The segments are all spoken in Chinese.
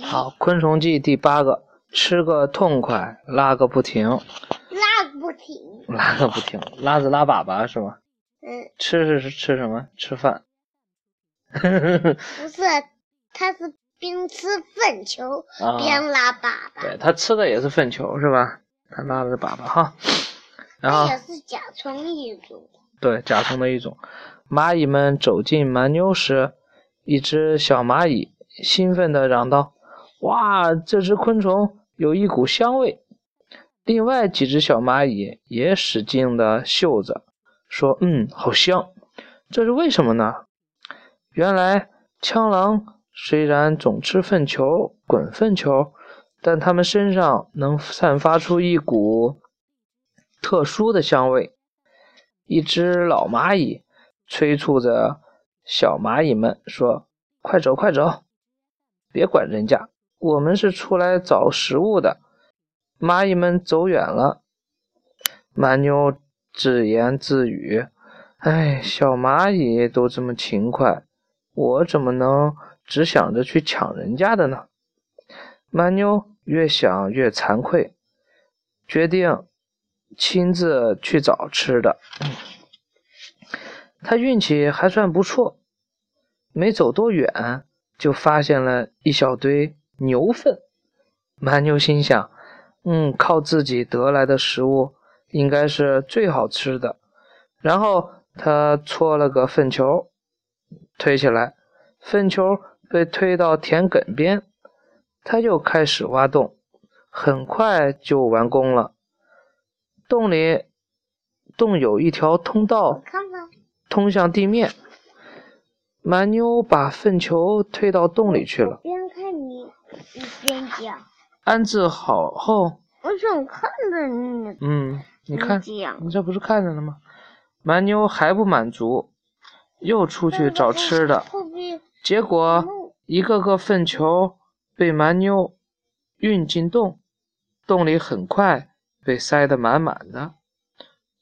好，《昆虫记》第八个，吃个痛快，拉个不停，拉个不停。拉个不停，拉子拉粑粑是吗？嗯，吃是是吃什么？吃饭。不是，他是边吃粪球啊边拉粑粑，对，它吃的也是粪球是吧？它拉的是粑粑哈。然后也是甲虫一种。对，甲虫的一种。蚂蚁们走进蛮牛时，一只小蚂蚁兴奋地嚷道：“哇，这只昆虫有一股香味！”另外几只小蚂蚁也使劲地嗅着，说：“嗯，好香。”这是为什么呢？原来枪狼虽然总吃粪球、滚粪球，但它们身上能散发出一股特殊的香味。一只老蚂蚁催促着小蚂蚁们说：“快走，快走，别管人家，我们是出来找食物的。”蚂蚁们走远了，蛮妞自言自语：“哎，小蚂蚁都这么勤快，我怎么能只想着去抢人家的呢？”蛮妞越想越惭愧，决定亲自去找吃的。他运气还算不错，没走多远就发现了一小堆牛粪。蛮牛心想：“嗯，靠自己得来的食物应该是最好吃的。”然后他搓了个粪球，推起来，粪球被推到田埂边，他又开始挖洞，很快就完工了。洞里洞有一条通道，通向地面。蛮妞把粪球推到洞里去了。边看你一边讲，安置好后，我想看着你。嗯，你看，你这不是看着了吗？蛮妞还不满足，又出去找吃的。结果一个个粪球被蛮妞运进洞，洞里很快被塞得满满的，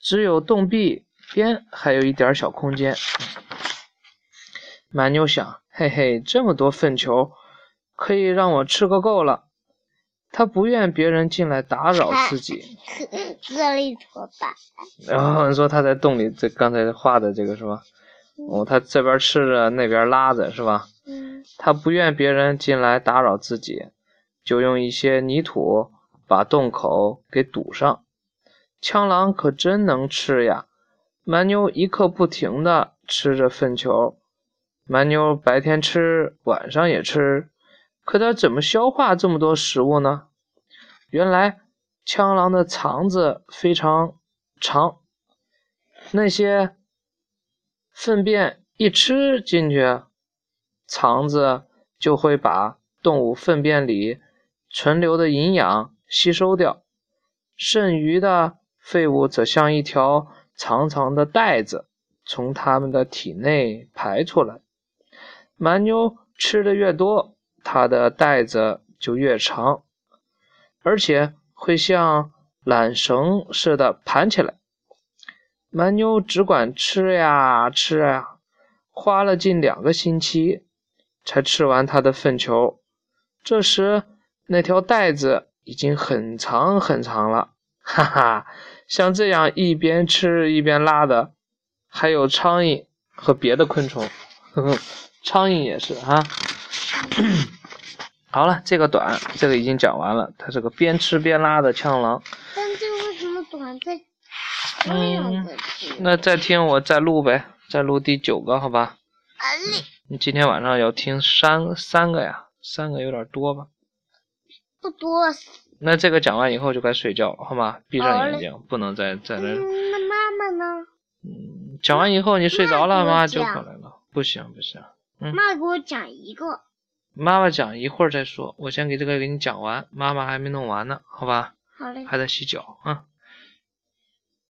只有洞壁边还有一点小空间。蛮妞想，嘿嘿，这么多粪球，可以让我吃个够了。他不愿别人进来打扰自己。割了一坨板，然后你说他在洞里，这刚才画的这个是吧？哦，他这边吃着，那边拉着是吧？嗯，他不愿别人进来打扰自己，就用一些泥土把洞口给堵上。枪狼可真能吃呀！蛮妞一刻不停的吃着粪球。蛮妞白天吃，晚上也吃，可它怎么消化这么多食物呢？原来枪狼的肠子非常长，那些粪便一吃进去，肠子就会把动物粪便里存留的营养吸收掉，剩余的废物则像一条长长的带子从它们的体内排出来。蛮妞吃的越多，它的带子就越长，而且会像缆绳似的盘起来。蛮妞只管吃呀吃呀，花了近两个星期才吃完它的粪球。这时，那条带子已经很长很长了，哈哈！像这样一边吃一边拉的，还有苍蝇和别的昆虫。呵呵。苍蝇也是啊。好了，这个短，这个已经讲完了。它是个边吃边拉的枪狼。但这个为什么短在这样子听？那再听我再录呗，再录第九个，好吧？啊嘞，你今天晚上要听三三个呀？三个有点多吧？不多。那这个讲完以后就该睡觉了，好吗？闭上眼睛，不能再在那。嗯，那妈妈呢？嗯，讲完以后你睡着了，那给我妈就讲回来了。不行不行，嗯妈给我讲一个。妈妈讲一会儿再说，我先给这个给你讲完，妈妈还没弄完呢，好吧？好嘞。还在洗脚啊。